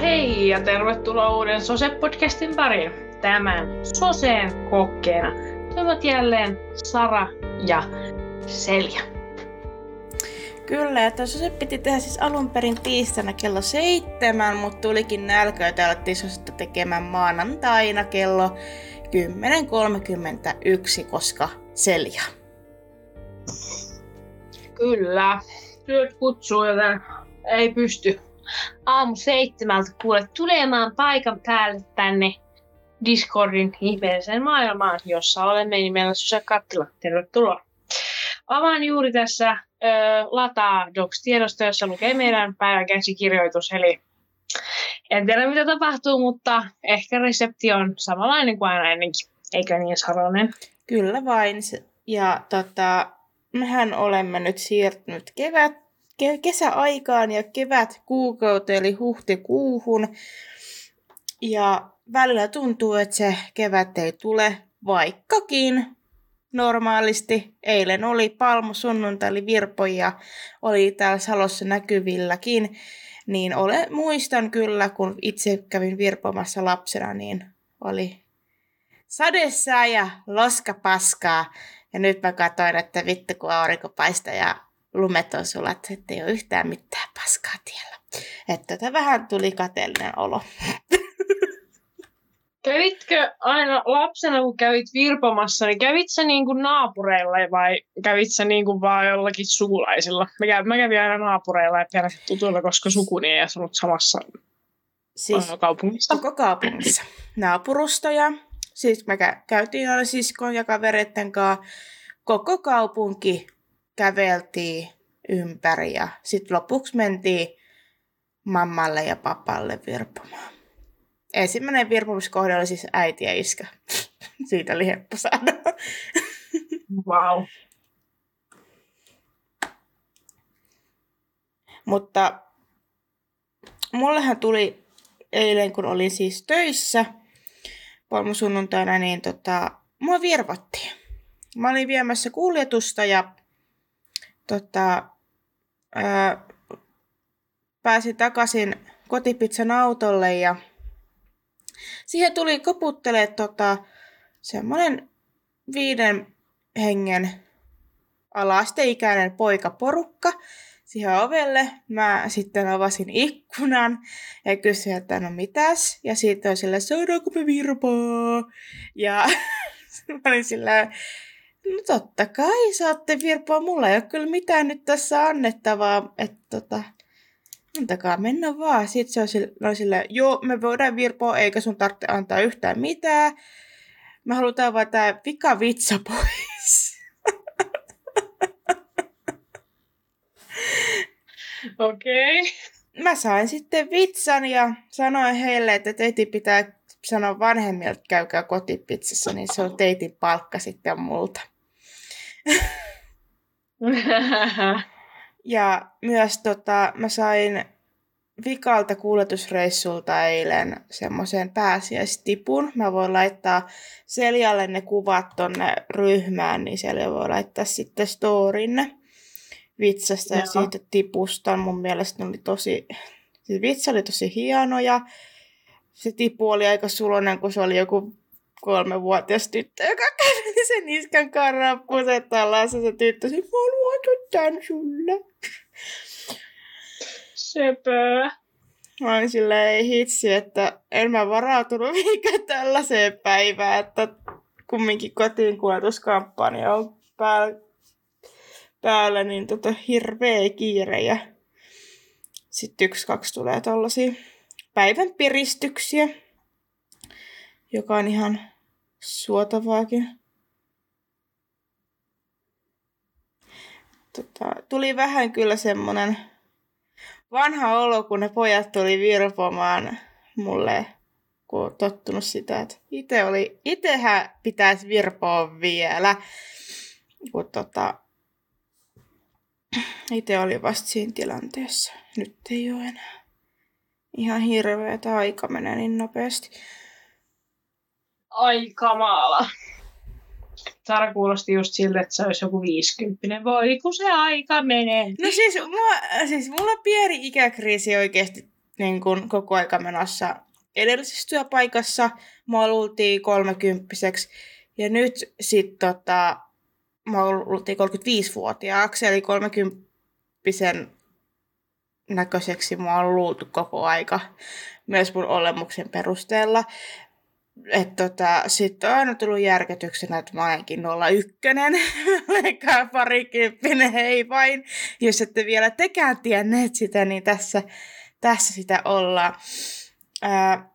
Hei ja tervetuloa uuden Sose-podcastin pariin. Tämän Soseen kokkeena toivat jälleen Sara ja Selja. Kyllä, ja se piti tehdä siis alun perin tiistaina kello seitsemän, mutta tulikin nälkä, ja alettiin Sosetta tekemään maanantaina kello 10.31, koska Selja. Kyllä, työt kutsuu, joten ei pysty aamu seitsemältä kuule tulemaan paikan päälle tänne Discordin ihmeelliseen maailmaan, jossa olemme nimellä Susa Kattila. Tervetuloa. Avaan juuri tässä ö, lataa Docs-tiedosto, jossa lukee meidän päivän käsikirjoitus, eli en tiedä mitä tapahtuu, mutta ehkä resepti on samanlainen kuin aina ennenkin. Eikö niin, Saronen? Kyllä vain. Ja tota, mehän olemme nyt siirtynyt kevät kesäaikaan ja kevät kuukauteen eli huhtikuuhun. Ja välillä tuntuu, että se kevät ei tule, vaikkakin normaalisti. Eilen oli palmu sunnuntai, eli virpoja oli täällä Salossa näkyvilläkin. Niin ole, muistan kyllä, kun itse kävin virpomassa lapsena, niin oli sadessa ja loskapaskaa. Ja nyt mä katsoin, että vittu kun aurinko paistaa ja lumet on sulat, että ei ole yhtään mitään paskaa tiellä. Että tätä vähän tuli kateellinen olo. Kävitkö aina lapsena, kun kävit virpomassa, niin kävit sä niin kuin naapureilla vai kävit sä niin kuin vaan jollakin sukulaisilla? Mä kävin, mä kävin aina naapureilla ja perheet tutuilla, koska sukuni ei asunut samassa siis kaupungissa. Koko kaupungissa. Naapurustoja. Siis me käytiin aina siskon ja kavereiden kanssa. Koko kaupunki käveltiin ympäri ja sitten lopuksi mentiin mammalle ja papalle virpomaan. Ensimmäinen virpomiskohde oli siis äiti ja iskä. Siitä oli helppo saada. Wow. Mutta mullehan tuli eilen, kun olin siis töissä palmusunnuntaina, niin tota, mua virvottiin. Mä olin viemässä kuljetusta ja tota, ää, pääsin takaisin kotipizzan autolle ja siihen tuli koputtelee tota, semmoinen viiden hengen alasteikäinen poikaporukka siihen ovelle. Mä sitten avasin ikkunan ja kysyin, että no mitäs? Ja sitten on silleen, saadaanko me virpaa? Ja mä olin silleen, No totta kai saatte virpoa. Mulla ei ole kyllä mitään nyt tässä annettavaa. Että tota, antakaa mennä vaan. Sitten se on sille, no sille, joo, me voidaan virpoa, eikä sun tarvitse antaa yhtään mitään. Me halutaan vaan tää vika vitsa pois. Okei. Okay. Mä sain sitten vitsan ja sanoin heille, että teiti pitää sanoa vanhemmilta, että käykää kotipitsassa, niin se on teitin palkka sitten multa. ja myös tota, mä sain Vikalta kuljetusreissulta eilen semmoisen pääsiäistipun. Mä voin laittaa Seljalle ne kuvat tonne ryhmään, niin Selja voi laittaa sitten storinne vitsasta ja, ja siitä tipusta. Mun mielestä oli tosi, se vitsa oli tosi hieno ja se tipu oli aika sulonen, kun se oli joku kolmevuotias tyttö, joka käveli sen iskän karran pusettallaan se tyttö, se mä luotan tän sulle. Söpö. Mä olin silleen, ei hitsi, että en mä varautunut mihinkään tällaiseen päivään, että kumminkin kotiin kuljetuskampanja on päällä, päällä niin tota hirveä kiire ja sitten yksi, kaksi tulee tollasia päivän piristyksiä joka on ihan suotavaakin. Tota, tuli vähän kyllä semmonen vanha olo, kun ne pojat tuli virpomaan mulle, kun on tottunut sitä, että itse oli, itehän pitäisi virpoa vielä, kun tota, itse oli vasta siinä tilanteessa. Nyt ei ole enää. Ihan hirveä, aika menee niin nopeasti. Ai kamala. Sara kuulosti just siltä, että se olisi joku 50. Voi kun se aika menee. No siis, mulla, siis mulla pieni ikäkriisi oikeasti niin kun koko aika menossa edellisessä työpaikassa. Mua luultiin kolmekymppiseksi. Ja nyt sitten tota, mua luultiin 35-vuotiaaksi, eli 30 näköiseksi mua on luultu koko aika myös mun olemuksen perusteella. Että tota, sitten on aina tullut järkytyksenä, että mä olenkin 01, eikä parikymppinen, hei vain. Jos ette vielä tekään tienneet sitä, niin tässä, tässä sitä ollaan. Ää,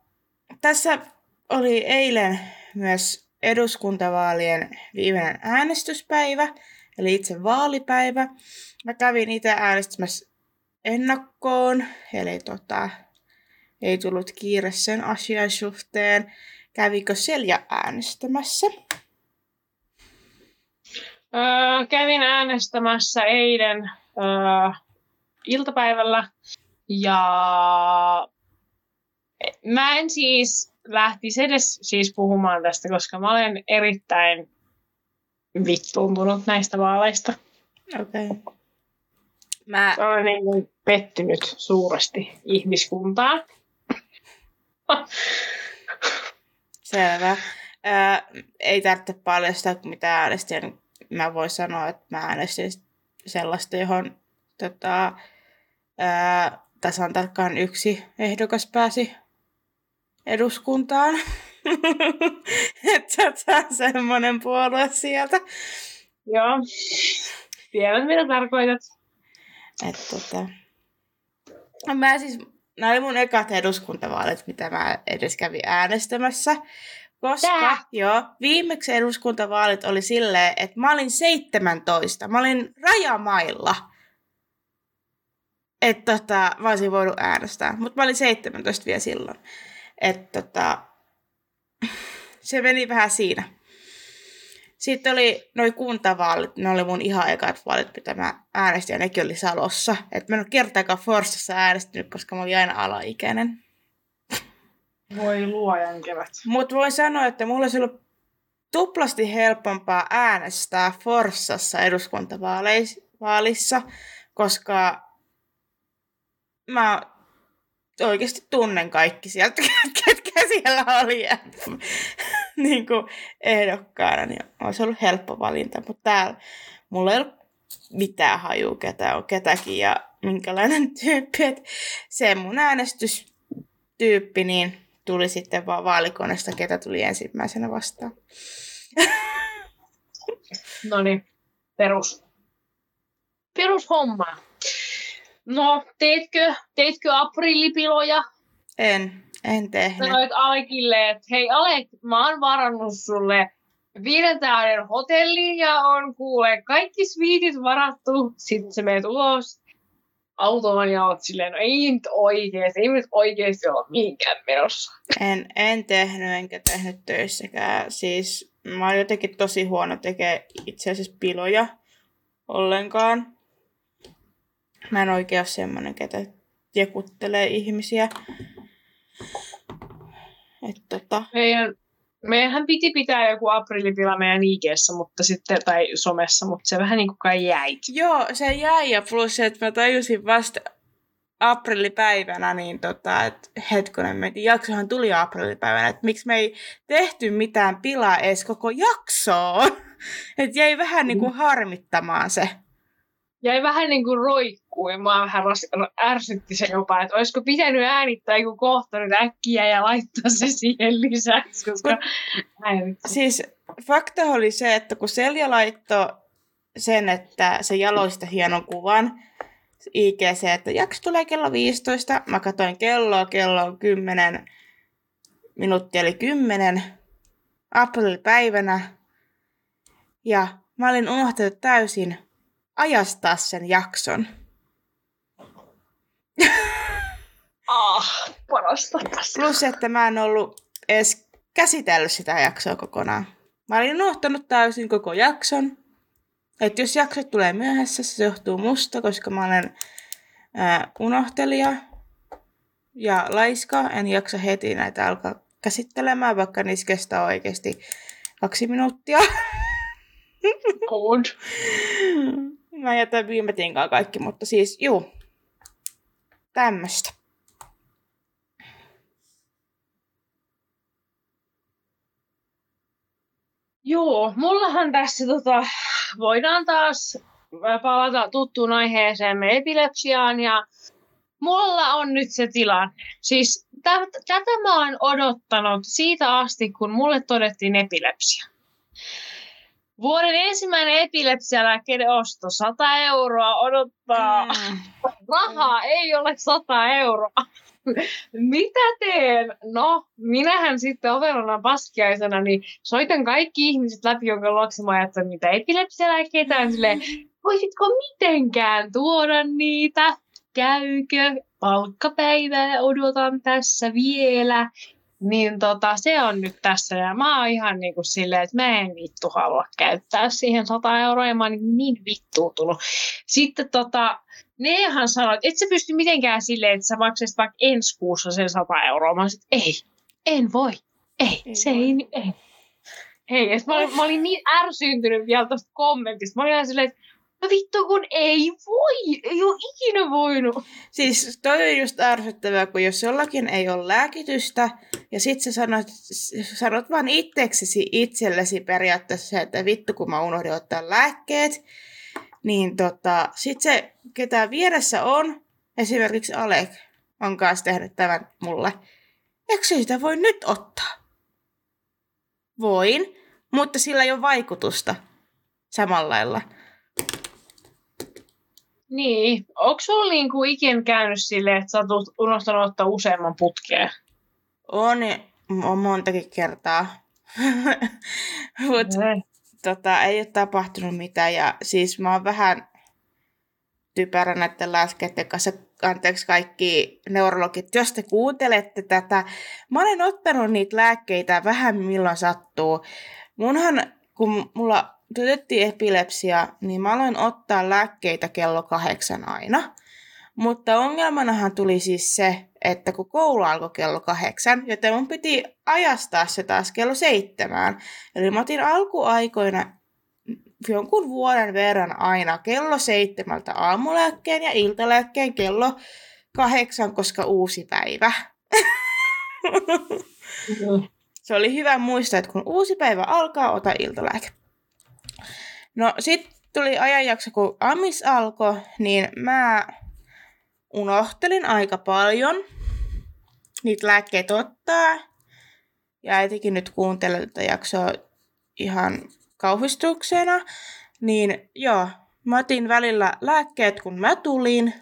tässä oli eilen myös eduskuntavaalien viimeinen äänestyspäivä, eli itse vaalipäivä. Mä kävin itse äänestämässä ennakkoon, eli tota, ei tullut kiire sen asian suhteen. Kävikö Selja äänestämässä? Öö, kävin äänestämässä eilen öö, iltapäivällä ja mä en siis lähtisi edes siis puhumaan tästä, koska mä olen erittäin vittuuntunut näistä vaaleista. Okei. Okay. Mä olen niin pettynyt suuresti ihmiskuntaa. Selvä. Ää, ei tarvitse paljastaa, mitä äänestin. Mä voin sanoa, että mä äänestin sellaista, johon tota, ää, tasan tarkkaan yksi ehdokas pääsi eduskuntaan. että tota, semmoinen puolue sieltä. Joo. Tiedän, mitä tarkoitat. Et, tota... Mä siis, nämä oli mun ekat eduskuntavaalit, mitä mä edes kävin äänestämässä. Koska, Tää? joo, viimeksi eduskuntavaalit oli silleen, että mä olin 17. Mä olin rajamailla. Että tota, mä olisin voinut äänestää. Mutta mä olin 17 vielä silloin. Että tota, se meni vähän siinä. Sitten oli noin kuntavaalit, ne oli mun ihan ekat vaalit, mitä mä äänestin, ja nekin oli Salossa. Et mä en ole kertaakaan Forssassa äänestynyt, koska mä olin aina alaikäinen. Voi luojan kevät. Mutta voin sanoa, että mulla olisi ollut tuplasti helpompaa äänestää Forssassa eduskuntavaalissa, koska mä oikeasti tunnen kaikki sieltä, ketkä siellä oli niin kuin ehdokkaana, niin olisi ollut helppo valinta. Mutta täällä mulla ei ollut mitään hajua, ketä on ketäkin ja minkälainen tyyppi. Et se mun äänestystyyppi niin tuli sitten vaan vaalikoneesta, ketä tuli ensimmäisenä vastaan. No niin, perus. Perushomma. No, teitkö, teitkö aprillipiloja? En, en tehnyt. Sanoit Alekille, että hei Alek, mä oon varannut sulle viiden tähden hotelliin ja on kuule kaikki sviitit varattu. Sitten se menet ulos autoon ja oot silleen, no ei nyt oikeesti, ei nyt oikeesti olla mihinkään menossa. En, en tehnyt enkä tehnyt töissäkään. Siis mä oon jotenkin tosi huono tekee itse asiassa piloja ollenkaan. Mä en oikein ole semmonen, ketä jekuttelee ihmisiä. Et tota... Meidän, meidän piti pitää joku aprillipila meidän ig mutta sitten, tai somessa, mutta se vähän niin kuin kai jäi. Joo, se jäi ja plus se, että mä tajusin vasta aprillipäivänä, niin tota, että hetkonen, me, jaksohan tuli aprillipäivänä, että miksi me ei tehty mitään pilaa edes koko jaksoon. Että jäi vähän niin kuin mm. harmittamaan se jäi vähän niin kuin roikkuu ja mua vähän ärsytti se jopa, että olisiko pitänyt äänittää joku kohta nyt äkkiä ja laittaa se siihen lisäksi, koska Siis fakta oli se, että kun Selja laittoi sen, että se jaloista hienon kuvan IGC, että jakso tulee kello 15, mä katsoin kelloa, kello on 10, minuuttia eli 10, aprillipäivänä, ja mä olin unohtanut täysin ajastaa sen jakson. Ah, parasta. Plus, että mä en ollut edes käsitellyt sitä jaksoa kokonaan. Mä olin unohtanut täysin koko jakson. Että jos jaksot tulee myöhässä, se johtuu musta, koska mä olen ää, unohtelija ja laiska. En jaksa heti näitä alkaa käsittelemään, vaikka niissä kestää oikeasti kaksi minuuttia. Good. Mä jätän viimetin kaikki, mutta siis juu. Tämmöstä. Joo, mullahan tässä tota, voidaan taas äh, palata tuttuun aiheeseen epilepsiaan ja mulla on nyt se tilanne. Siis tätä mä oon odottanut siitä asti, kun mulle todettiin epilepsia. Vuoden ensimmäinen epilepsialääkkeiden osto, 100 euroa odottaa. Mm. Rahaa ei ole 100 euroa. Mitä teen? No, minähän sitten ovelona paskiaisena, niin soitan kaikki ihmiset läpi, jonka luokse mä ajattelin, mitä epilepsialääkkeitä on silleen, voisitko mitenkään tuoda niitä? Käykö? Palkkapäivää odotan tässä vielä. Niin tota, se on nyt tässä ja mä oon ihan niin kuin silleen, että mä en vittu halua käyttää siihen 100 euroa ja mä oon niin, niin vittuutunut. Sitten tota, nehän sanoi, että et sä pysty mitenkään silleen, että sä maksaisit vaikka ensi kuussa sen 100 euroa. Mä olisin, ei, en voi, ei, ei se voi. ei, ei. Hei, mä olin, mä olin niin ärsyntynyt vielä tuosta kommentista. Mä olin ihan silleen, että No vittu, kun ei voi, ei ole ikinä voinut. Siis toi on just ärsyttävää, kun jos jollakin ei ole lääkitystä, ja sit sä sanot, sanot vaan itseksesi itsellesi periaatteessa että vittu, kun mä unohdin ottaa lääkkeet, niin tota, sit se, ketä vieressä on, esimerkiksi Alek, on kanssa tehnyt tämän mulle. Eikö sitä voi nyt ottaa? Voin, mutta sillä ei ole vaikutusta samalla lailla. Niin. Onko sulla niinku ikinä käynyt silleen, että sä oot unohtanut ottaa useamman putkeen? On, on montakin kertaa. Mut, tota, ei ole tapahtunut mitään. Ja siis mä oon vähän typerä näiden lääkkeiden kanssa. Anteeksi kaikki neurologit, jos te kuuntelette tätä. Mä olen ottanut niitä lääkkeitä vähän milloin sattuu. Munhan, kun mulla otettiin epilepsia, niin mä aloin ottaa lääkkeitä kello kahdeksan aina. Mutta ongelmanahan tuli siis se, että kun koulu alkoi kello kahdeksan, joten mun piti ajastaa se taas kello seitsemään. Eli mä otin alkuaikoina jonkun vuoden verran aina kello seitsemältä aamulääkkeen ja iltalääkkeen kello kahdeksan, koska uusi päivä. Se oli hyvä muistaa, että kun uusi päivä alkaa, ota iltalääke. No sitten tuli ajanjakso, kun Amis alkoi, niin mä unohtelin aika paljon niitä lääkkeitä ottaa. Ja etenkin nyt kuuntelen tätä jaksoa ihan kauhistuksena. Niin joo, mä otin välillä lääkkeet, kun mä tulin.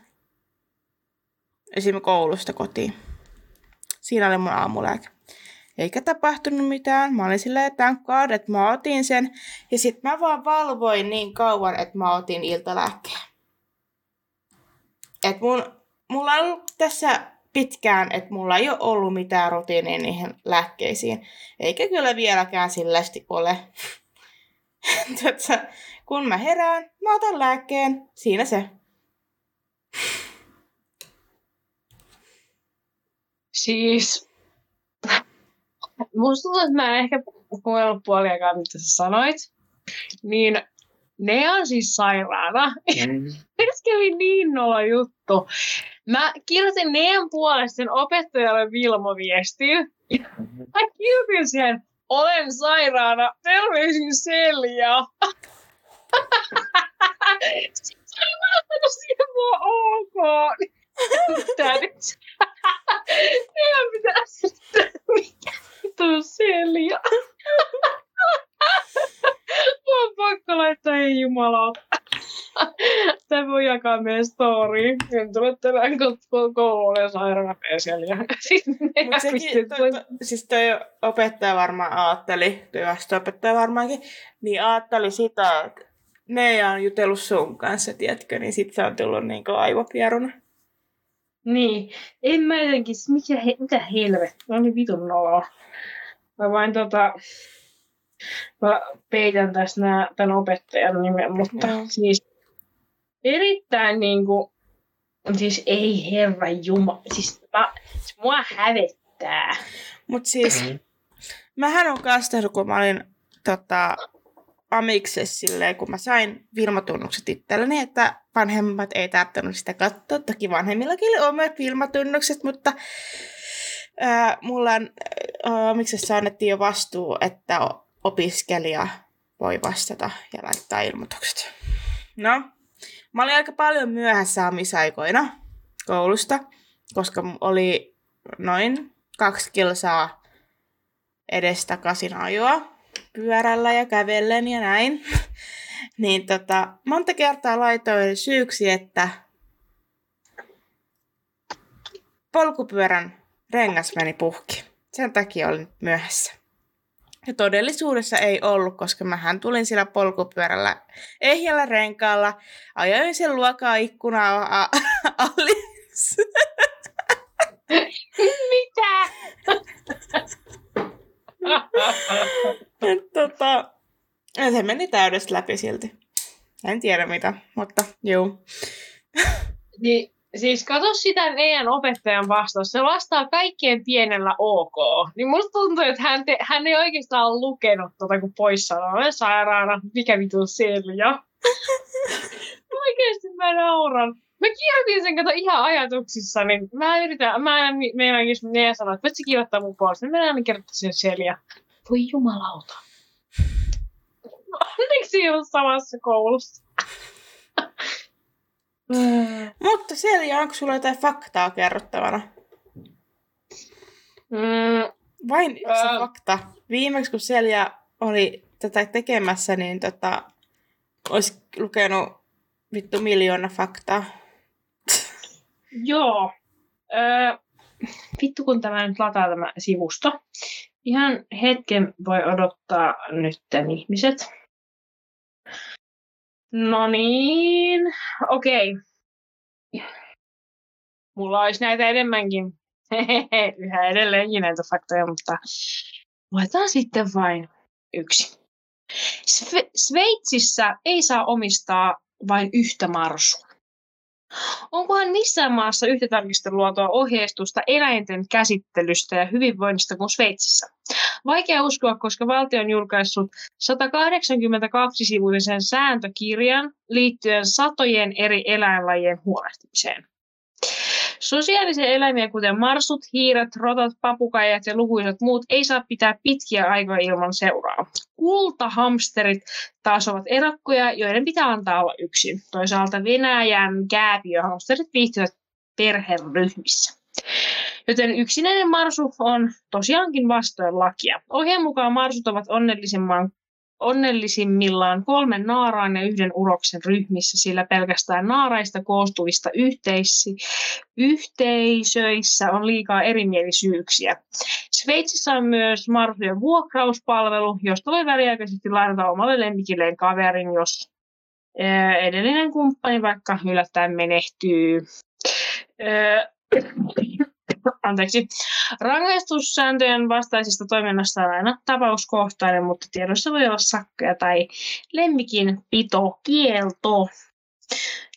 Esimerkiksi koulusta kotiin. Siinä oli mun aamulääke eikä tapahtunut mitään. Mä olin silleen, thank God, että mä otin sen. Ja sitten mä vaan valvoin niin kauan, että mä otin iltalääkkeen. Et mun, mulla on ollut tässä pitkään, että mulla ei ole ollut mitään rutiinia niihin lääkkeisiin. Eikä kyllä vieläkään sillästi ole. Tätä, kun mä herään, mä otan lääkkeen. Siinä se. Siis musta tuntuu, että mä en ehkä kuunnellut puoliakaan, mitä sä sanoit. Niin ne on siis sairaana. Mm. kävi niin nolla juttu. Mä kirjoitin Nean puolesta sen opettajalle Vilmo-viestin. Mä kirjoitin siihen, olen sairaana, terveisin Selja. Sitten oli vastannut siihen mua ok. Mitä nyt? Nean pitää sitten, mikä vittu Selja. Mä on pakko laittaa, ei jumala. Tämä voi jakaa meidän storyin. En tule tämän koululle sairaana sekin, toi, toi, siis toi opettaja varmaan ajatteli, opettaja varmaankin, niin ajatteli sitä, että ne on jutellut sun kanssa, tiedätkö, niin sit se on tullut niin aivopieruna. Niin, en mä jotenkin, mikä, he, mitä helvettiä, no niin vitun noloa. Mä vain tota, mä peitän tässä nää, tämän opettajan nimen, mutta no. siis erittäin niinku, siis ei herra juma, siis mä, siis mua hävettää. Mut siis, mm-hmm. mähän on kastanut, kun mä olin tota, amiksessa silleen, kun mä sain firmatunnukset itselleni, että vanhemmat ei tarvinnut sitä katsoa. Toki vanhemmillakin oli omat firmatunnukset, mutta ää, mulla on, ää, amiksessa annettiin jo vastuu, että opiskelija voi vastata ja laittaa ilmoitukset. No, mä olin aika paljon myöhässä amisaikoina koulusta, koska oli noin kaksi kilsaa edestakaisin ajoa pyörällä ja kävellen ja näin. Niin tota, monta kertaa laitoin syyksi, että polkupyörän rengas meni puhki. Sen takia olin myöhässä. Ja todellisuudessa ei ollut, koska mähän tulin sillä polkupyörällä ehjällä renkaalla, ajoin sen luokaa ikkunaa alis. Mitä? tota, se meni täydessä läpi silti. En tiedä mitä, mutta juu. Niin, siis kato sitä meidän opettajan vastaus. Se vastaa kaikkien pienellä ok. Niin musta tuntuu, että hän, te, hän ei oikeastaan lukenut tuota, kun poissa on sairaana. Mikä vitu selja. Oikeasti mä nauran. Mä kirjoitin sen kato ihan ajatuksissa, niin mä yritän, mä en meinaankin ne sanoa, että voitko kirjoittaa mun puolesta, niin mä en kirjoittaa sen selja. Voi jumalauta. Onneksi ei ole samassa koulussa. Mutta Selja, onko sulla jotain faktaa kerrottavana? Mm, Vain yksi fakta. Viimeksi kun Selja oli tätä tekemässä, niin tota, olisi lukenut vittu miljoona faktaa. Joo. Öö, vittu kun tämä nyt lataa tämä sivusto. Ihan hetken voi odottaa nytten ihmiset. No niin, okei. Okay. Mulla olisi näitä enemmänkin. Yhä edelleenkin näitä faktoja, mutta luetaan sitten vain yksi. Sve- Sveitsissä ei saa omistaa vain yhtä marsua. Onkohan missään maassa yhtä tarkisteluotoa ohjeistusta eläinten käsittelystä ja hyvinvoinnista kuin Sveitsissä? Vaikea uskoa, koska valtio on julkaissut 182-sivuisen sääntökirjan liittyen satojen eri eläinlajien huolehtimiseen. Sosiaalisia eläimiä, kuten marsut, hiiret, rotat, papukaijat ja lukuisat muut, ei saa pitää pitkiä aikoja ilman seuraa. Kultahamsterit taas ovat erakkoja, joiden pitää antaa olla yksin. Toisaalta Venäjän kääpiöhamsterit viihtyvät perheryhmissä. Joten yksinäinen marsu on tosiaankin vastoin lakia. Ohjeen mukaan marsut ovat onnellisimman onnellisimmillaan kolmen naaraan ja yhden uroksen ryhmissä, sillä pelkästään naaraista koostuvista yhteisi, yhteisöissä on liikaa erimielisyyksiä. Sveitsissä on myös marsujen vuokrauspalvelu, josta voi väliaikaisesti lainata omalle lemmikilleen kaverin, jos edellinen kumppani vaikka yllättäen menehtyy. Anteeksi. Rangaistussääntöjen vastaisesta toiminnasta on aina tapauskohtainen, mutta tiedossa voi olla sakkoja tai lemmikin pitokielto.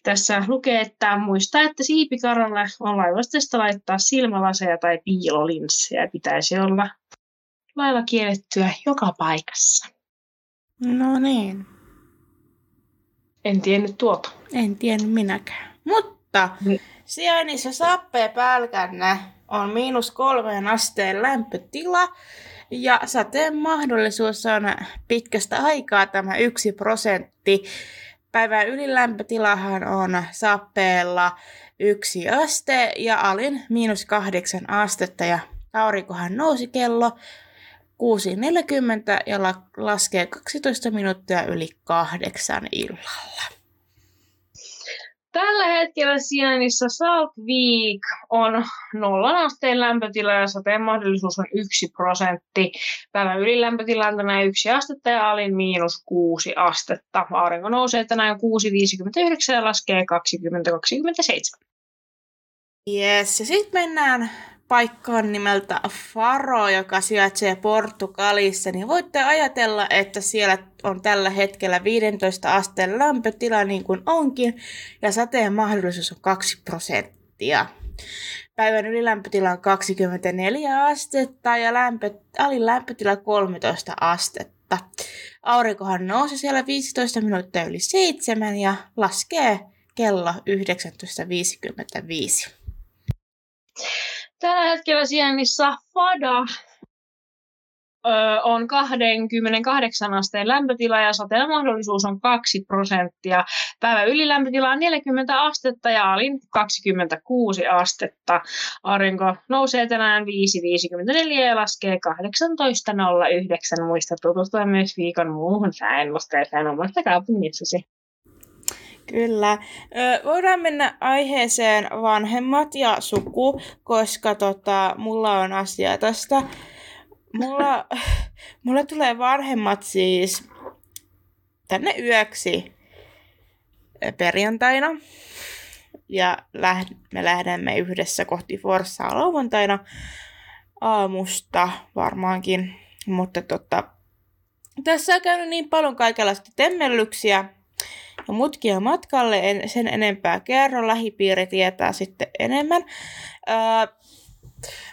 Tässä lukee, että muista, että siipikaralle on laivastesta laittaa silmälaseja tai piilolinssejä. Pitäisi olla lailla kiellettyä joka paikassa. No niin. En tiennyt tuota. En tiennyt minäkään. Mutta mm. sijainnissa sappee pälkänne on miinus kolmeen asteen lämpötila ja sateen mahdollisuus on pitkästä aikaa tämä yksi prosentti. Päivän ylilämpötilahan on sappeella yksi aste ja alin miinus kahdeksan astetta ja aurinkohan nousi kello 6.40 ja laskee 12 minuuttia yli kahdeksan illalla. Tällä hetkellä sijainnissa Saltweek on nollan asteen lämpötila ja sateen mahdollisuus on yksi prosentti. Päivän ylilämpötila on tänään yksi astetta ja alin miinus kuusi astetta. Aurinko nousee tänään 6.59 ja laskee 20.27. Yes, ja sitten mennään paikkaan nimeltä Faro, joka sijaitsee Portugalissa, niin voitte ajatella, että siellä on tällä hetkellä 15 asteen lämpötila niin kuin onkin, ja sateen mahdollisuus on 2 prosenttia. Päivän ylilämpötila on 24 astetta ja lämpö, alin lämpötila 13 astetta. Aurinkohan nousi siellä 15 minuuttia yli 7 ja laskee kello 19.55. Tällä hetkellä sijainnissa Fada ö, on 28 asteen lämpötila ja sateen mahdollisuus on 2 prosenttia. Päivän ylilämpötila on 40 astetta ja alin 26 astetta. Aurinko nousee tänään 5.54 ja laskee 18.09. Muista tutustua myös viikon muuhun sääennusteeseen omasta kaupungissasi. Kyllä. Ö, voidaan mennä aiheeseen vanhemmat ja suku, koska tota, mulla on asia tästä. Mulla, mulla tulee vanhemmat siis tänne yöksi perjantaina. Ja me lähdemme yhdessä kohti Forssaa lauantaina aamusta varmaankin. Mutta tota, tässä on käynyt niin paljon kaikenlaista temmellyksiä, ja mutkia matkalle, en sen enempää kerro, lähipiiri tietää sitten enemmän. Öö,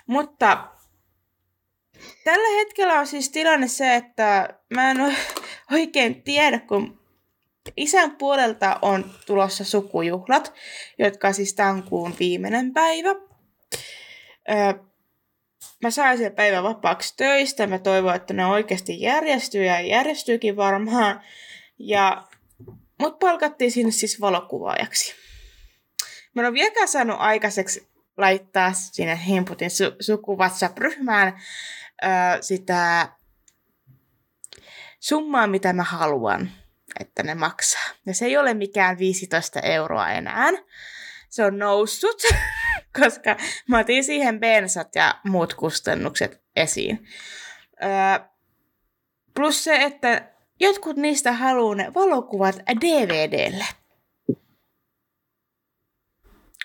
mutta tällä hetkellä on siis tilanne se, että mä en oikein tiedä, kun isän puolelta on tulossa sukujuhlat, jotka siis tämän kuun viimeinen päivä. Öö, mä sain sen päivän vapaaksi töistä. Mä toivon, että ne oikeasti järjestyy ja järjestyykin varmaan. Ja Mut palkattiin sinne siis valokuvaajaksi. Mä en ole vieläkään saanut aikaiseksi laittaa sinne Himputin su- suku WhatsApp-ryhmään öö, sitä summaa, mitä mä haluan, että ne maksaa. Ja se ei ole mikään 15 euroa enää. Se on noussut, koska mä otin siihen bensat ja muut kustannukset esiin. Öö, plus se, että Jotkut niistä haluaa ne valokuvat DVDlle.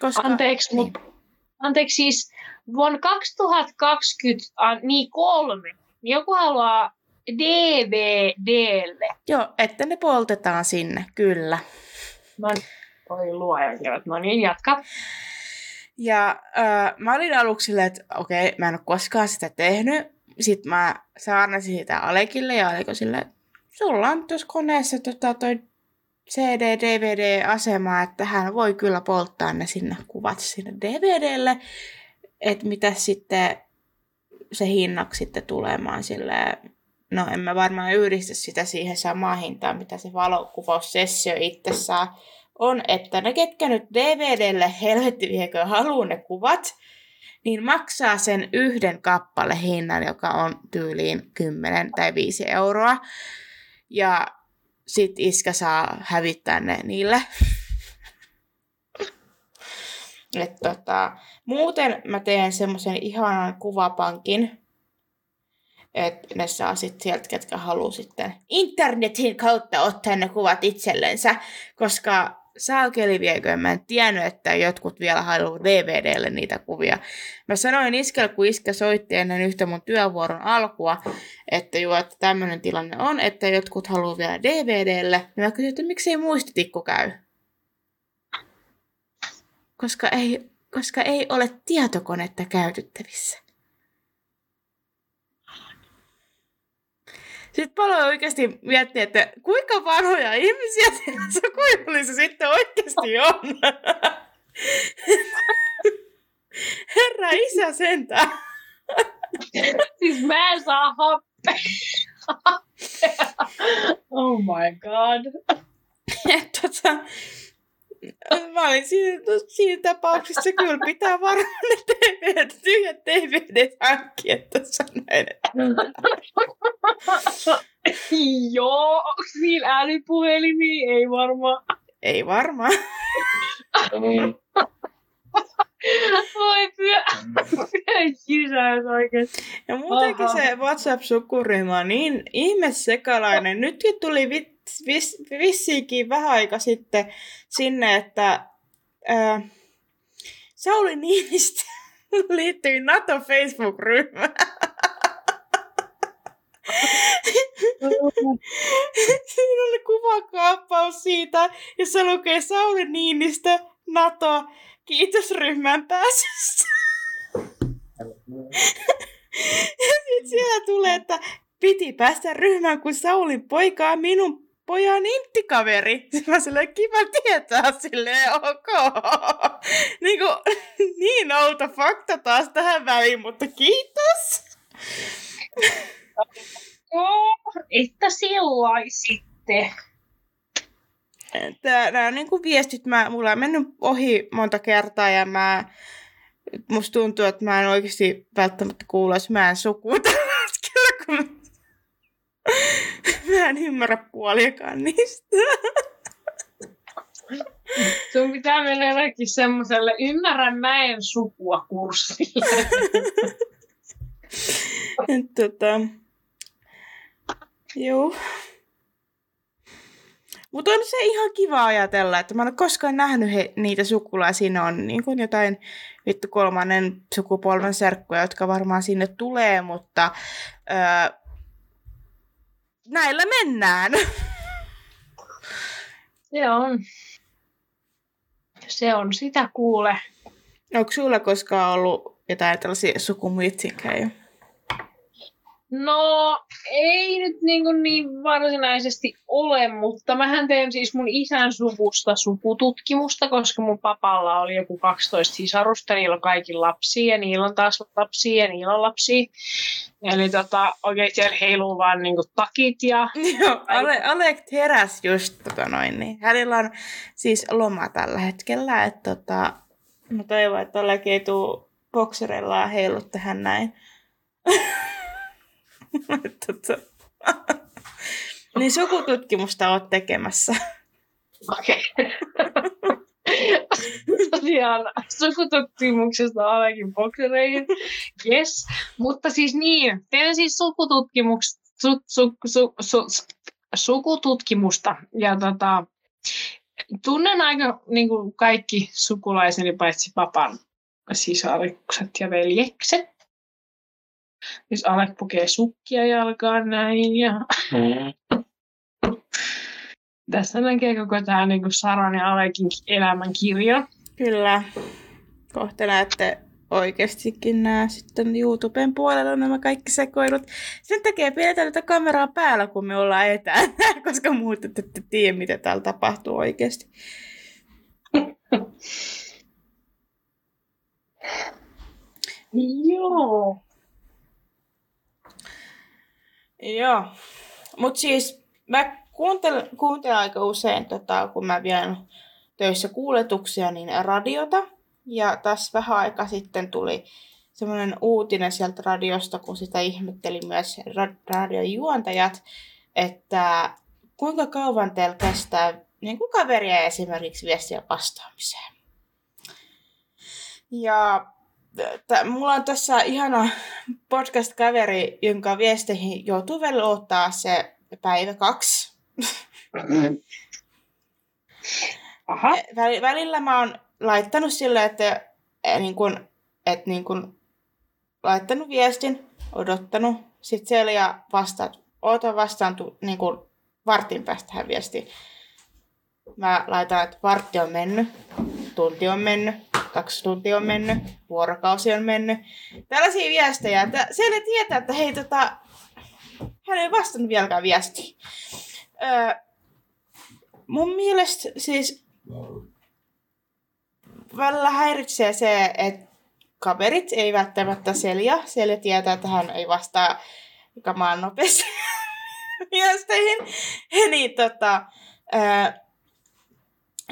Koska, Anteeksi, niin. mutta anteeksi siis vuonna 2020, niin kolme, niin joku haluaa DVDlle. Joo, että ne poltetaan sinne, kyllä. No, oi luojan no niin, jatka. Ja äh, mä olin aluksi silleen, että okei, okay, mä en ole koskaan sitä tehnyt. Sitten mä saarnasin sitä Alekille ja Aleko silleen, sulla on tuossa koneessa tota, toi CD, DVD-asema, että hän voi kyllä polttaa ne sinne kuvat sinne DVDlle, että mitä sitten se hinnaksi sitten tulemaan sille no en mä varmaan yhdistä sitä siihen samaan hintaan, mitä se valokuvaussessio itsessään on, että ne ketkä nyt DVDlle helvetti viekö haluaa ne kuvat, niin maksaa sen yhden kappale hinnan, joka on tyyliin 10 tai 5 euroa. Ja sit iskä saa hävittää ne niille. Et tota, muuten mä teen semmoisen ihanan kuvapankin, että ne saa sitten sieltä, ketkä haluaa sitten internetin kautta ottaa ne kuvat itsellensä, koska saakeli viekö, mä en tiennyt, että jotkut vielä haluaa DVDlle niitä kuvia. Mä sanoin iskellä, kun iskä soitti ennen yhtä mun työvuoron alkua, että joo, että tämmöinen tilanne on, että jotkut haluaa vielä DVDlle. Ja mä kysyin, että miksei muistitikku käy? Koska ei, koska ei ole tietokonetta käytettävissä. Sitten paljon oikeasti miettiä, että kuinka vanhoja ihmisiä siinä sukujuhlissa sitten oikeasti on. Herra isä sentään. siis mä en saa happea. oh my god. tota, Mä olin siinä, siinä tapauksessa kyllä pitää varmaan ne DVD, tyhjät DVD hankkia tuossa näin. Joo, onko niillä älypuhelimia? Ei varmaan. Ei varmaan. Voi pyö, pyö oikeesti. Ja muutenkin Aha. se WhatsApp-sukuryhmä on niin ihme sekalainen. Nytkin tuli vit, vis, vissiinkin vähän aika sitten sinne, että ää, Sauli Niinistä liittyi NATO Facebook-ryhmään. Siinä oli kuvakaappaus siitä, jossa lukee Sauli Niinistä NATO Kiitos ryhmän pääsystä. Sitten siellä tulee, että piti päästä ryhmään, kun Saulin poika on minun pojan inttikaveri. Mä silleen kiva tietää silleen, ok. niin, kuin, niin outo fakta taas tähän väliin, mutta kiitos. Oh, että sellaisitte. Nämä niin kuin viestit, mä, mulla on mennyt ohi monta kertaa ja mä, musta tuntuu, että mä en oikeasti välttämättä kuuloisi mä en sukua tällä hetkellä, kun mä en ymmärrä puoliakaan niistä. Sun pitää mennä jonnekin semmoiselle ymmärrän mäen sukua kurssille. tota, joo. Mutta on se ihan kiva ajatella, että mä en ole koskaan nähnyt he, niitä sukulaisia. Ne on niin kuin jotain vittu kolmannen sukupolven serkkuja, jotka varmaan sinne tulee, mutta öö, näillä mennään. Se on. Se on sitä kuule. Onko sulla koskaan ollut jotain tällaisia sukumuitsinkejä? No, ei nyt niin, kuin niin varsinaisesti ole, mutta mähän teen siis mun isän suvusta sukututkimusta, koska mun papalla oli joku 12 sisarusta, niillä on kaikki lapsia ja niillä on taas lapsia ja niillä on lapsia. Eli tota, oikein siellä heiluu vaan niin kuin takit ja... Joo, Ale, Alek heräs just tota noin, niin hänellä on siis loma tällä hetkellä, että tota, mä toivon, että Alek ei tuu boksereillaan heilut tähän näin. niin sukututkimusta oot tekemässä. Okei. Okay. Tosiaan sukututkimuksesta olekin boksereihin. Yes. Mutta siis niin, teen siis sukututkimuksesta, su, su, su, su, sukututkimusta. Ja tota, tunnen aika niin kuin kaikki sukulaiseni paitsi papan sisarikset ja veljekset. Siis Alek pukee sukkia jalkaan näin ja... Mm. Tässä näkee koko tämä niin Saran ja Alekin elämän kirja. Kyllä. Kohta näette oikeastikin nämä sitten YouTuben puolella nämä kaikki sekoilut. Sen takia pidetään tätä kameraa päällä, kun me ollaan etänä, koska muuten ette tiedä, mitä täällä tapahtuu oikeasti. Joo. Joo. Mutta siis mä kuuntelen, kuuntelen aika usein, tota, kun mä vien töissä kuuletuksia, niin radiota. Ja tässä vähän aika sitten tuli semmoinen uutinen sieltä radiosta, kun sitä ihmetteli myös radion juontajat, että kuinka kauan teillä kestää niin kuin kaveria esimerkiksi viestiä vastaamiseen. Ja t- mulla on tässä ihana podcast-kaveri, jonka viesteihin joutuu vielä ottaa se päivä kaksi. Aha. Välillä mä oon laittanut sille, että niin kun, et niin kun, laittanut viestin, odottanut, sitten siellä ja vastaat, oota vastaan tu, niin kun, vartin päästä tähän viestiin. Mä laitan, että vartti on mennyt, tunti on mennyt, kaksi tuntia on mennyt, vuorokausi on mennyt. Tällaisia viestejä, että siellä tietää, että hei, tota, hän ei vastannut vieläkään viestiin. Öö, mun mielestä siis välillä häiritsee se, että kaverit ei välttämättä selja. Selja tietää, että hän ei vastaa kamaan nopeasti viesteihin. niin, tota, öö,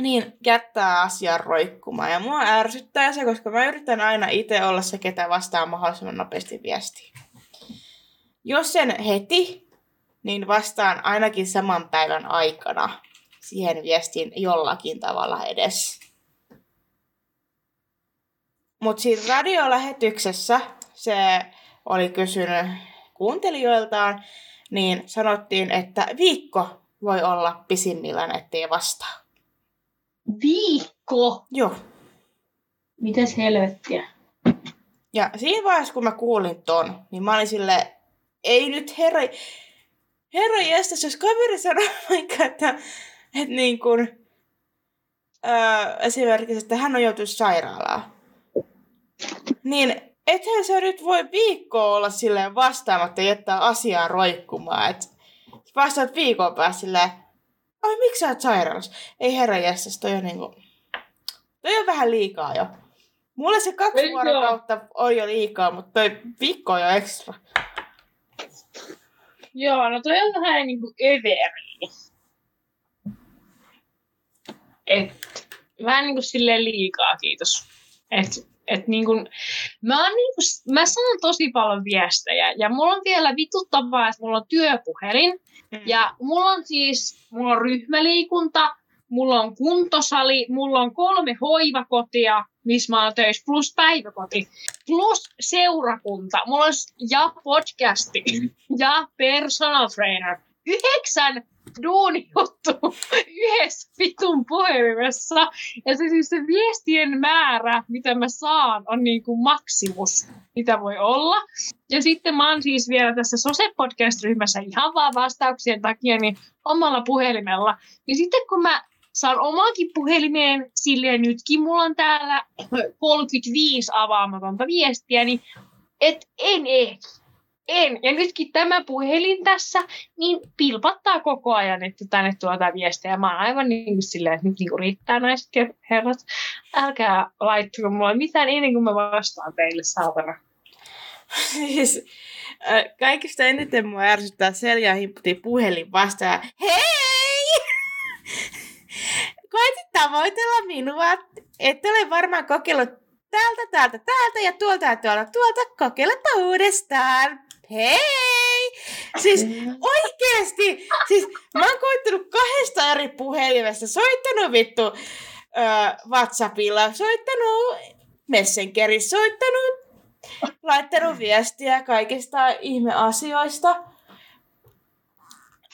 niin jättää asian roikkumaan. Ja mua ärsyttää se, koska mä yritän aina itse olla se, ketä vastaa mahdollisimman nopeasti viestiin. Jos sen heti, niin vastaan ainakin saman päivän aikana siihen viestiin jollakin tavalla edes. Mutta siinä radiolähetyksessä se oli kysynyt kuuntelijoiltaan, niin sanottiin, että viikko voi olla pisimmillään, ettei vastaa. Viikko? Joo. Mitäs helvettiä? Ja siinä vaiheessa, kun mä kuulin ton, niin mä olin sille, ei nyt herra, herra jästäs, jos kaveri sanoo vaikka, että, että niin kuin, öö, esimerkiksi, että hän on joutunut sairaalaan, niin ethän sä nyt voi viikkoa olla silleen vastaamatta ja jättää asiaa roikkumaan. Et vastaat viikon päästä silleen, ai miksi sä oot sairaalassa? Ei herra jästäs, toi on niinku, toi on vähän liikaa jo. Mulle se kaksi vuorokautta on jo liikaa, mutta toi viikko on jo ekstra. Joo, no toi on vähän niin kuin överi. Et, vähän niin kuin silleen liikaa, kiitos. Et, et niin kuin, mä, oon niin kuin, mä saan tosi paljon viestejä ja mulla on vielä vituttavaa, että mulla on työpuhelin. Mm. Ja mulla on siis, mulla on ryhmäliikunta, mulla on kuntosali, mulla on kolme hoivakotia, missä mä oon töissä, plus päiväkoti, plus seurakunta, mulla on ja podcasti, ja personal trainer. Yhdeksän duunijuttu yhdessä vitun puhelimessa. Ja se siis se viestien määrä, mitä mä saan, on niin kuin maksimus, mitä voi olla. Ja sitten mä oon siis vielä tässä Sose-podcast-ryhmässä ihan vaan vastauksien takia niin omalla puhelimella. Niin sitten kun mä saan omakin puhelimeen, silleen nytkin mulla on täällä 35 avaamatonta viestiä, niin et en ehdi. En. Ja nytkin tämä puhelin tässä, niin pilpattaa koko ajan, että tänne tuotaan viestejä. Mä oon aivan niin kuin silleen, että nyt niin kuin riittää naiset ja herrat. Älkää laittako mulle mitään ennen kuin mä vastaan teille, saatana. Siis, äh, kaikista eniten mua ärsyttää Selja himputi puhelin vastaan. Hei! Koitit tavoitella minua. Et ole varmaan kokeillut täältä, täältä, täältä ja tuolta ja tuolta, tuolta. Kokeilepa uudestaan. Hei! Siis oikeesti! Siis mä oon koittanut kahdesta eri puhelimesta. Soittanut vittu öö, Whatsappilla, soittanut Messengerissä, soittanut laittanut viestiä kaikista ihmeasioista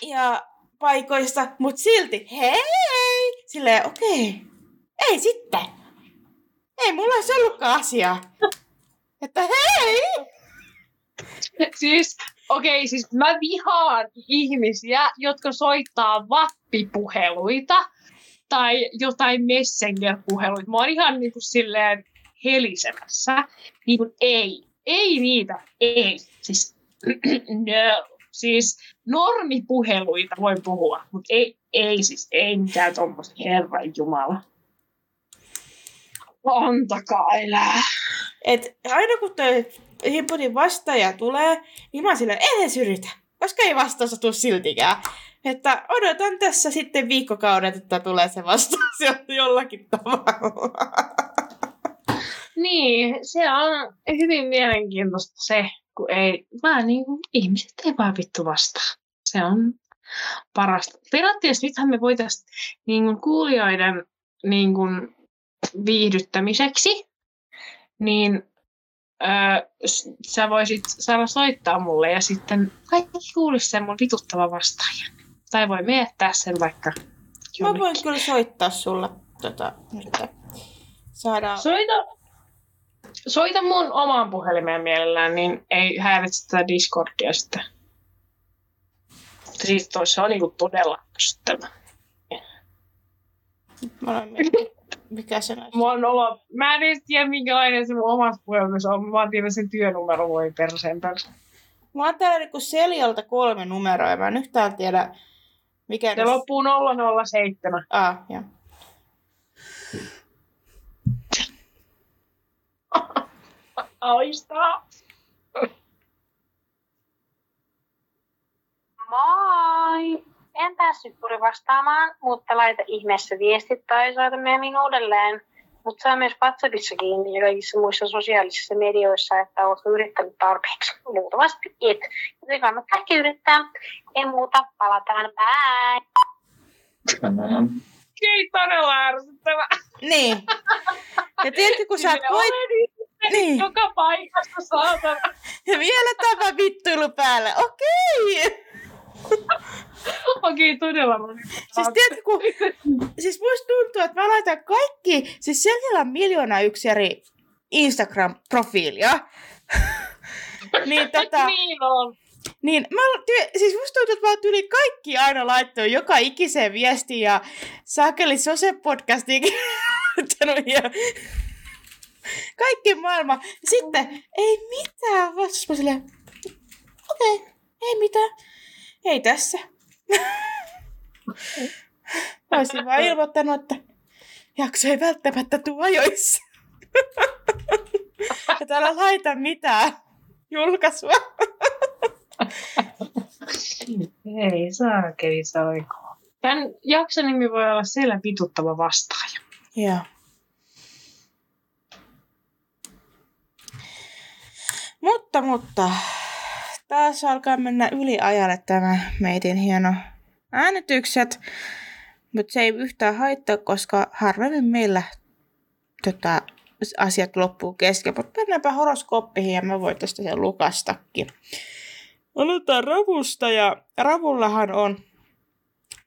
ja paikoista, mutta silti hei! Silleen okei, okay. ei sitten. Ei mulla olisi ollutkaan asiaa. Että hei! Siis, okei, okay, siis mä vihaan ihmisiä, jotka soittaa vappipuheluita tai jotain messenger-puheluita. Mä oon ihan niin kuin silleen helisemässä. Niin kuin ei. Ei niitä. Ei. Siis, no. Siis normipuheluita voi puhua, mutta ei, ei siis, ei mitään tuommoista, herran jumala. Antakaa elää. Et aina kun toi himputin vastaaja tulee, niin mä en edes yritä, koska ei vastaus tuu siltikään. Että odotan tässä sitten viikkokaudet, että tulee se vastaus jo- jollakin tavalla. Niin, se on hyvin mielenkiintoista se, kun ei, vaan niin kuin, ihmiset ei vaan vittu vastaa. Se on parasta. Periaatteessa nythän me voitaisiin niin kuin kuulijoiden niin kuin, viihdyttämiseksi, niin öö, sä voisit saada soittaa mulle ja sitten kaikki kuulisi sen mun vituttava vastaajan. Tai voi miettää sen vaikka Mä jonnekin. voin kyllä soittaa sulle tota, nyt. Saadaan... Soita, soita mun omaan puhelimeen mielellään, niin ei häiritse tätä Discordia sitten. Siis se on niinku todella ärsyttävä. Mä olen miettinyt, mikä se näistä. Mulla on olo... Mä en edes tiedä, minkälainen se mun omassa puhelimessa on. Mä tiedän sen työnumero, voi perseen perseen. Mulla on täällä niinku Seljalta kolme numeroa ja mä en yhtään tiedä, mikä... Se loppuu 007. Ah, joo. Aistaa. Moi! En päässyt juuri vastaamaan, mutta laita ihmeessä viestit tai soita myöhemmin uudelleen. Mutta saa myös WhatsAppissakin ja kaikissa muissa sosiaalisissa medioissa, että olet yrittänyt tarpeeksi. Luultavasti et. Joten kannattaa ehkä yrittää. Ei muuta, palataan. Bye! Ei todella ärsyttävä. Niin. Ja tiedätkö, kun sä oot olen yrittänyt Niin. Joka paikassa saatana. Ja vielä tämä vittuilu päälle. Okei. Okei, todella moni. Siis tiedätkö, kun... Siis musta tuntuu, että mä laitan kaikki... Siis Seljalla on miljoona yksi eri Instagram-profiilia. niin tota... Niin on. Niin, mä, ty- siis musta tuntuu, että mä oon yli kaikki aina laittanut joka ikiseen viestiin ja saakeli Sose-podcastiin kirjoittanut ja kaikki maailma. Sitten ei mitään vastaus. Mä silleen, okei, okay, ei mitään. Ei tässä. Mä olisin vaan ilmoittanut, että jakso ei välttämättä tuu ajoissa. ja täällä laita mitään julkaisua. Ei saa kevistä oikoa. Tämän jakson nimi voi olla siellä vituttava vastaaja. Joo. Mutta, mutta, taas alkaa mennä yli ajalle tämä meitin hieno äänitykset. Mutta se ei yhtään haittaa, koska harvemmin meillä tota, asiat loppuu kesken. Mutta mennäänpä horoskooppiin ja me voitaisiin sen lukastakin. Aloitetaan ravusta ja ravullahan on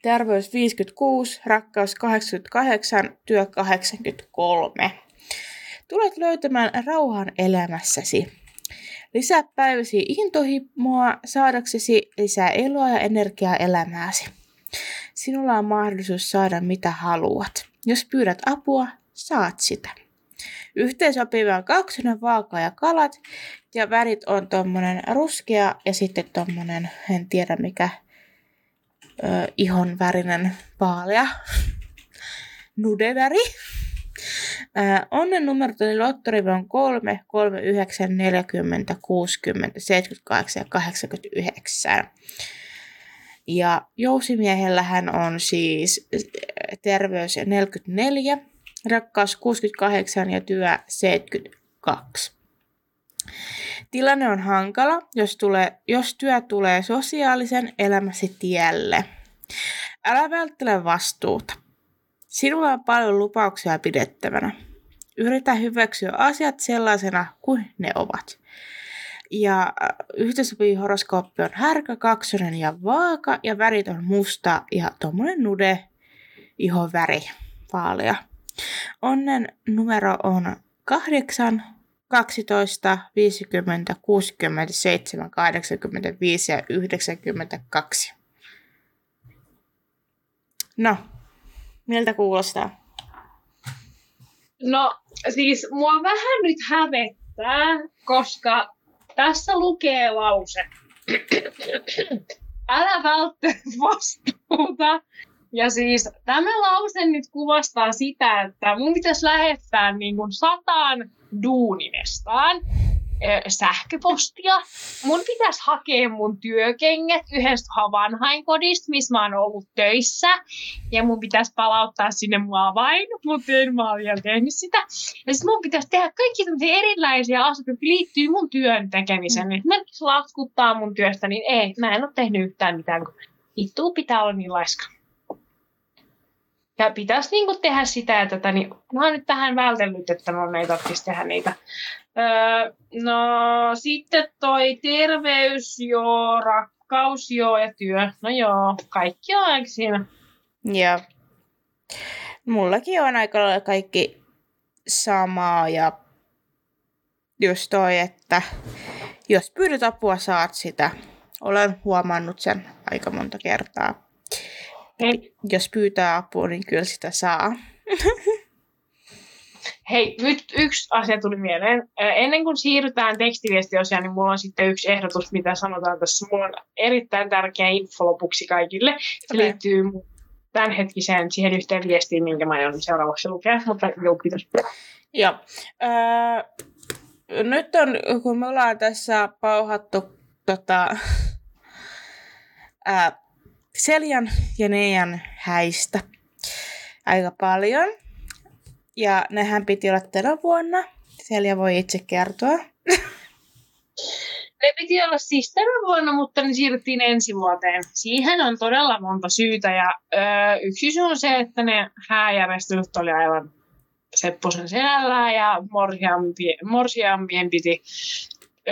terveys 56, rakkaus 88, työ 83. Tulet löytämään rauhan elämässäsi. Lisää päiväsi intohimoa saadaksesi lisää eloa ja energiaa elämääsi. Sinulla on mahdollisuus saada mitä haluat. Jos pyydät apua, saat sitä. Yhteensopiva on kaksonen vaaka ja kalat. Ja värit on tommonen ruskea ja sitten tommonen, en tiedä mikä, ö, ihon värinen vaalea. Nudeväri. Onnen numerot eli lottorive on 3, 3, 9, 40, 60, 78 ja 89. Ja jousimiehellähän on siis terveys 44, rakkaus 68 ja työ 72. Tilanne on hankala, jos, tulee, jos työ tulee sosiaalisen elämäsi tielle. Älä välttele vastuuta. Sinulla on paljon lupauksia pidettävänä. Yritä hyväksyä asiat sellaisena kuin ne ovat. Ja yhteensopiva horoskooppi on härkä, kaksonen ja vaaka ja värit on musta ja tuommoinen nude ihon väri, vaalea. Onnen numero on 8, 12, 50, 67, 85 ja 92. No, miltä kuulostaa? No siis mua vähän nyt hävettää, koska tässä lukee lause. Älä välttele vastuuta. Ja siis tämä lause nyt kuvastaa sitä, että mun pitäisi lähettää niin kuin sataan duunimestaan sähköpostia. Mun pitäisi hakea mun työkengät yhdestä vanhainkodista, missä mä oon ollut töissä. Ja mun pitäisi palauttaa sinne mua vain, mutta en mä ole vielä tehnyt sitä. Ja sitten mun pitäisi tehdä kaikki erilaisia asioita, jotka liittyy mun työn tekemiseen. Mm. Esimerkiksi laskuttaa mun työstä, niin ei, mä en ole tehnyt yhtään mitään, vittu pitää olla niin laiska. Ja pitäisi niin tehdä sitä, että tätä, niin mä oon nyt tähän vältellyt, että mun ei tarvitsisi tehdä niitä. Öö, no sitten toi terveys, joo, rakkaus, joo ja työ. No joo, kaikki on aika siinä. Joo. Mullakin on aika lailla kaikki samaa ja just toi, että jos pyydät apua, saat sitä. Olen huomannut sen aika monta kertaa. Hei. Jos pyytää apua, niin kyllä sitä saa. Hei, nyt yksi asia tuli mieleen. Ennen kuin siirrytään tekstiviestiosiaan, niin mulla on sitten yksi ehdotus, mitä sanotaan tässä. Mulla on erittäin tärkeä info lopuksi kaikille. Se Okei. liittyy tämänhetkiseen siihen yhteen viestiin, minkä mä aion seuraavaksi lukea. Mutta joo, kiitos. Joo. Öö, nyt on, kun me ollaan tässä pauhattu tota, ää, Seljan ja Neijan häistä aika paljon. Ja nehän piti olla tänä vuonna. Selja voi itse kertoa. Ne piti olla siis tänä vuonna, mutta ne siirrettiin ensi vuoteen. Siihen on todella monta syytä ja öö, yksi syy on se, että ne hääjärjestelyt oli aivan Sepposen selällään ja morsiampien, morsiampien piti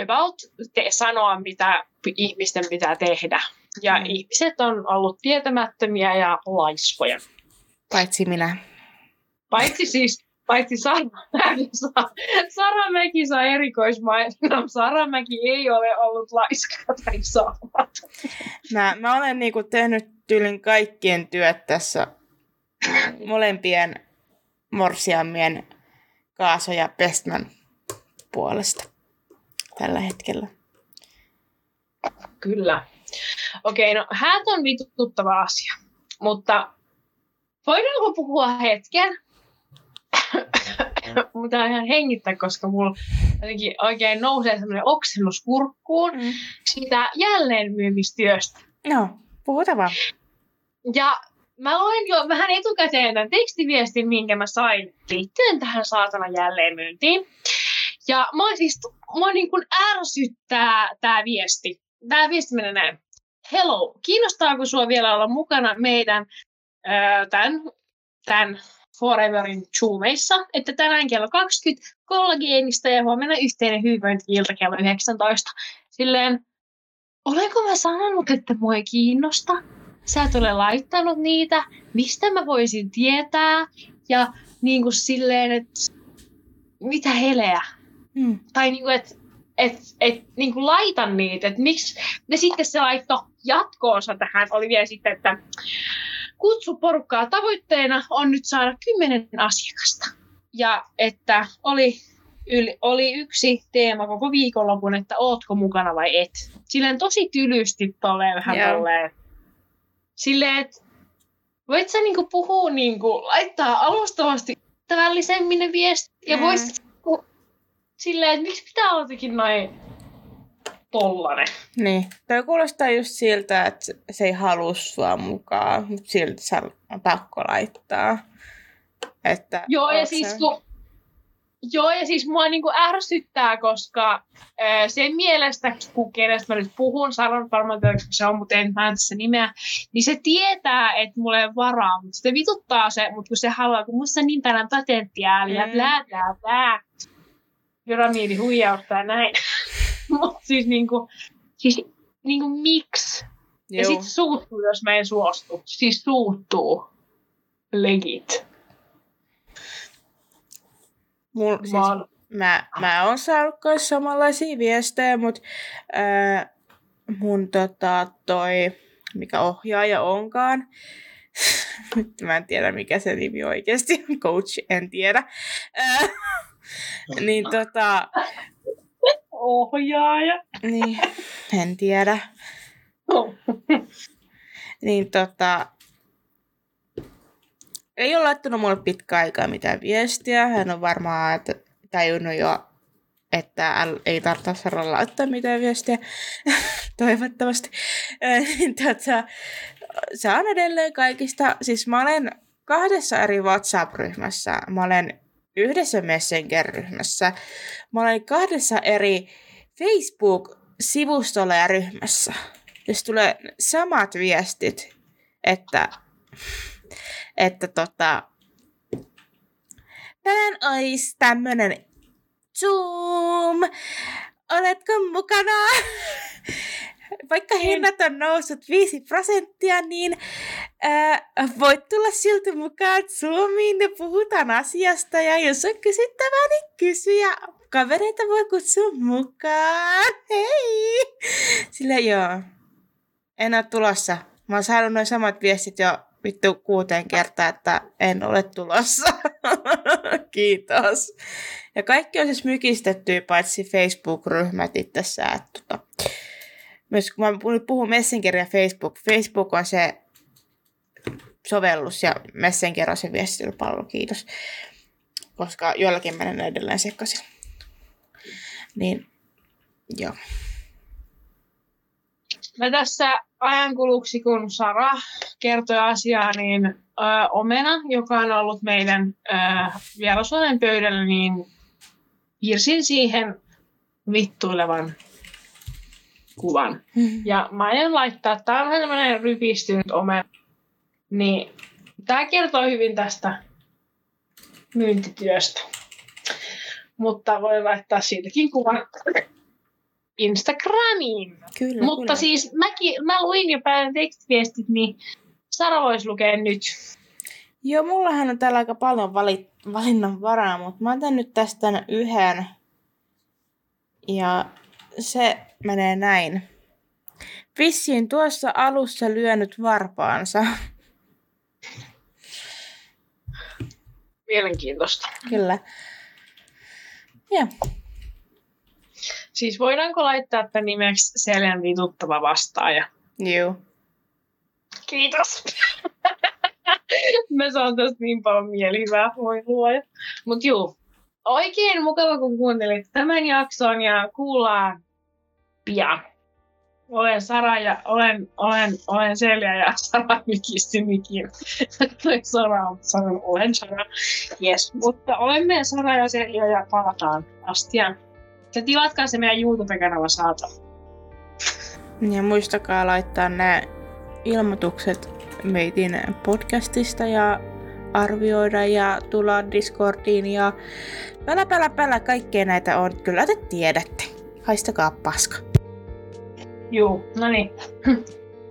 about te- sanoa, mitä ihmisten pitää tehdä. Ja mm. ihmiset on ollut tietämättömiä ja laiskoja. Paitsi minä. Paitsi siis, paitsi Sara, Sara, Sara Mäki saa erikoismainon. Sara Mäki ei ole ollut laiska tai saamaton. Mä, mä olen niinku tehnyt tyylin kaikkien työt tässä molempien morsiammien Kaaso ja Pestman puolesta tällä hetkellä. Kyllä. Okei, no häät on vituttava asia, mutta voidaanko puhua hetken mutta ihan hengittää, koska mulla jotenkin oikein nousee semmoinen oksennus kurkkuun Mm. siitä jälleenmyymistyöstä. No, puhuta vaan. Ja mä luin jo vähän etukäteen tämän tekstiviestin, minkä mä sain liittyen tähän saatana jälleenmyyntiin. Ja mä siis, mä niin kuin ärsyttää tämä viesti. Tämä viesti menee näin. Hello, kiinnostaako sua vielä olla mukana meidän öö, tämän, tämän Foreverin zoomeissa, että tänään kello 20 kollageenista ja huomenna yhteinen hyvinvointi-ilta kello 19. Silleen, olenko mä sanonut, että mua ei kiinnosta? Sä et ole laittanut niitä, mistä mä voisin tietää? Ja niin kuin silleen, että mitä heleä? Mm. Tai niin kuin, että et, et, niin kuin laitan niitä, että miksi. Ja sitten se laitto jatkoonsa tähän oli vielä sitten, että kutsu porukkaa tavoitteena on nyt saada kymmenen asiakasta. Ja että oli, yli, oli yksi teema koko viikonlopun, että ootko mukana vai et. Silleen tosi tylysti tolleen vähän Joo. tolleen. Silleen, että voit sä niinku puhua, niinku, laittaa alustavasti tavallisemmin ne viestit. Ja Mm. voisit niinku, silleen, että miksi pitää olla jotenkin noin tollanen. Niin. Toi kuulostaa just siltä, että se ei halua sua mukaan, mutta silti se on pakko laittaa. Että Joo, ja siis, sä- kun, joo, ja siis mua niinku ärsyttää, koska ää, sen mielestä, kun kenestä mä nyt puhun, sanon varmaan tietysti, se on, mutta en mä tässä nimeä, niin se tietää, että mulla ei ole varaa, mutta sitten vituttaa se, mutta kun se haluaa, kun musta on niin paljon potentiaalia, mm. blää, blää, blää, pyramiidi huijausta ja näin. mutta siis niinku, siis niinku miksi? Ja Juu. sitten suuttuu, jos mä en suostu. Siis suuttuu. Legit. Mul, siis, Mä mä, mä oon saanut myös samanlaisia viestejä, mutta ää, mun tota, toi, mikä ohjaaja onkaan, nyt mä en tiedä mikä se nimi oikeasti on, coach, en tiedä. Ää, niin tota, ohjaaja. niin, en tiedä. Niin tota, ei ole laittanut mulle pitkä aikaa mitään viestiä. Hän on varmaan että tajunnut jo, että ei tarvitse saada laittaa mitään viestiä. Toivottavasti. Niin tota, se on edelleen kaikista, siis mä olen kahdessa eri WhatsApp-ryhmässä. Mä olen yhdessä Messenger-ryhmässä. Mä olen kahdessa eri Facebook-sivustolla ja ryhmässä. Jos tulee samat viestit, että, että tota, tänään olisi tämmönen Zoom, oletko mukana? Vaikka hinnat on noussut 5 prosenttia, niin ää, voit tulla silti mukaan Zoomiin ja puhutaan asiasta. Ja jos on kysyttävää, niin kysy ja kavereita voi kutsua mukaan. Hei! Sillä joo, en ole tulossa. Mä oon saanut noin samat viestit jo vittu kuuteen kertaa, että en ole tulossa. Kiitos. Ja kaikki on siis mykistetty, paitsi Facebook-ryhmät itsessään. Tota. Myös kun mä puhun Messenger ja Facebook. Facebook on se sovellus ja Messenger on se viestintelypalvelu, kiitos. Koska joillakin menen edelleen sekaisin. Niin, joo. Mä tässä ajankuluksi, kun Sara kertoi asiaa, niin ö, Omena, joka on ollut meidän vierasuolen pöydällä, niin piirsin siihen vittuilevan kuvan. Ja mä aion laittaa, tää on vähän tämmönen rypistynyt omena. Niin tää kertoo hyvin tästä myyntityöstä. Mutta voi laittaa siitäkin kuvan Instagramiin. Kyllä, Mutta kyllä. siis mäkin, mä luin jo päivän tekstiviestit, niin Sara voisi lukea nyt. Joo, mullahan on täällä aika paljon vali- valinnan varaa, mutta mä otan nyt tästä yhden. Ja se menee näin. Vissiin tuossa alussa lyönyt varpaansa. Mielenkiintoista. Kyllä. Joo. Siis voidaanko laittaa tämän nimeksi Seljan vituttava vastaaja? Joo. Kiitos. Mä saan tästä niin paljon mielihyvää, voi luoja. Mut juu, oikein mukava, kun kuuntelit tämän jakson ja kuullaan pian. Olen Sara ja olen, olen, olen Selja ja Sara mikisti mikin. Sara, sanon olen Sara. Yes. Mutta olemme Sara ja Selja ja palataan astian. Ja tilatkaa se meidän YouTube-kanava saata. Ja muistakaa laittaa nämä ilmoitukset meitin podcastista ja arvioida ja tulla Discordiin ja pälä pälä pälä kaikkea näitä on. Kyllä te tiedätte. Haistakaa paska. Juu, no niin.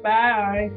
Bye.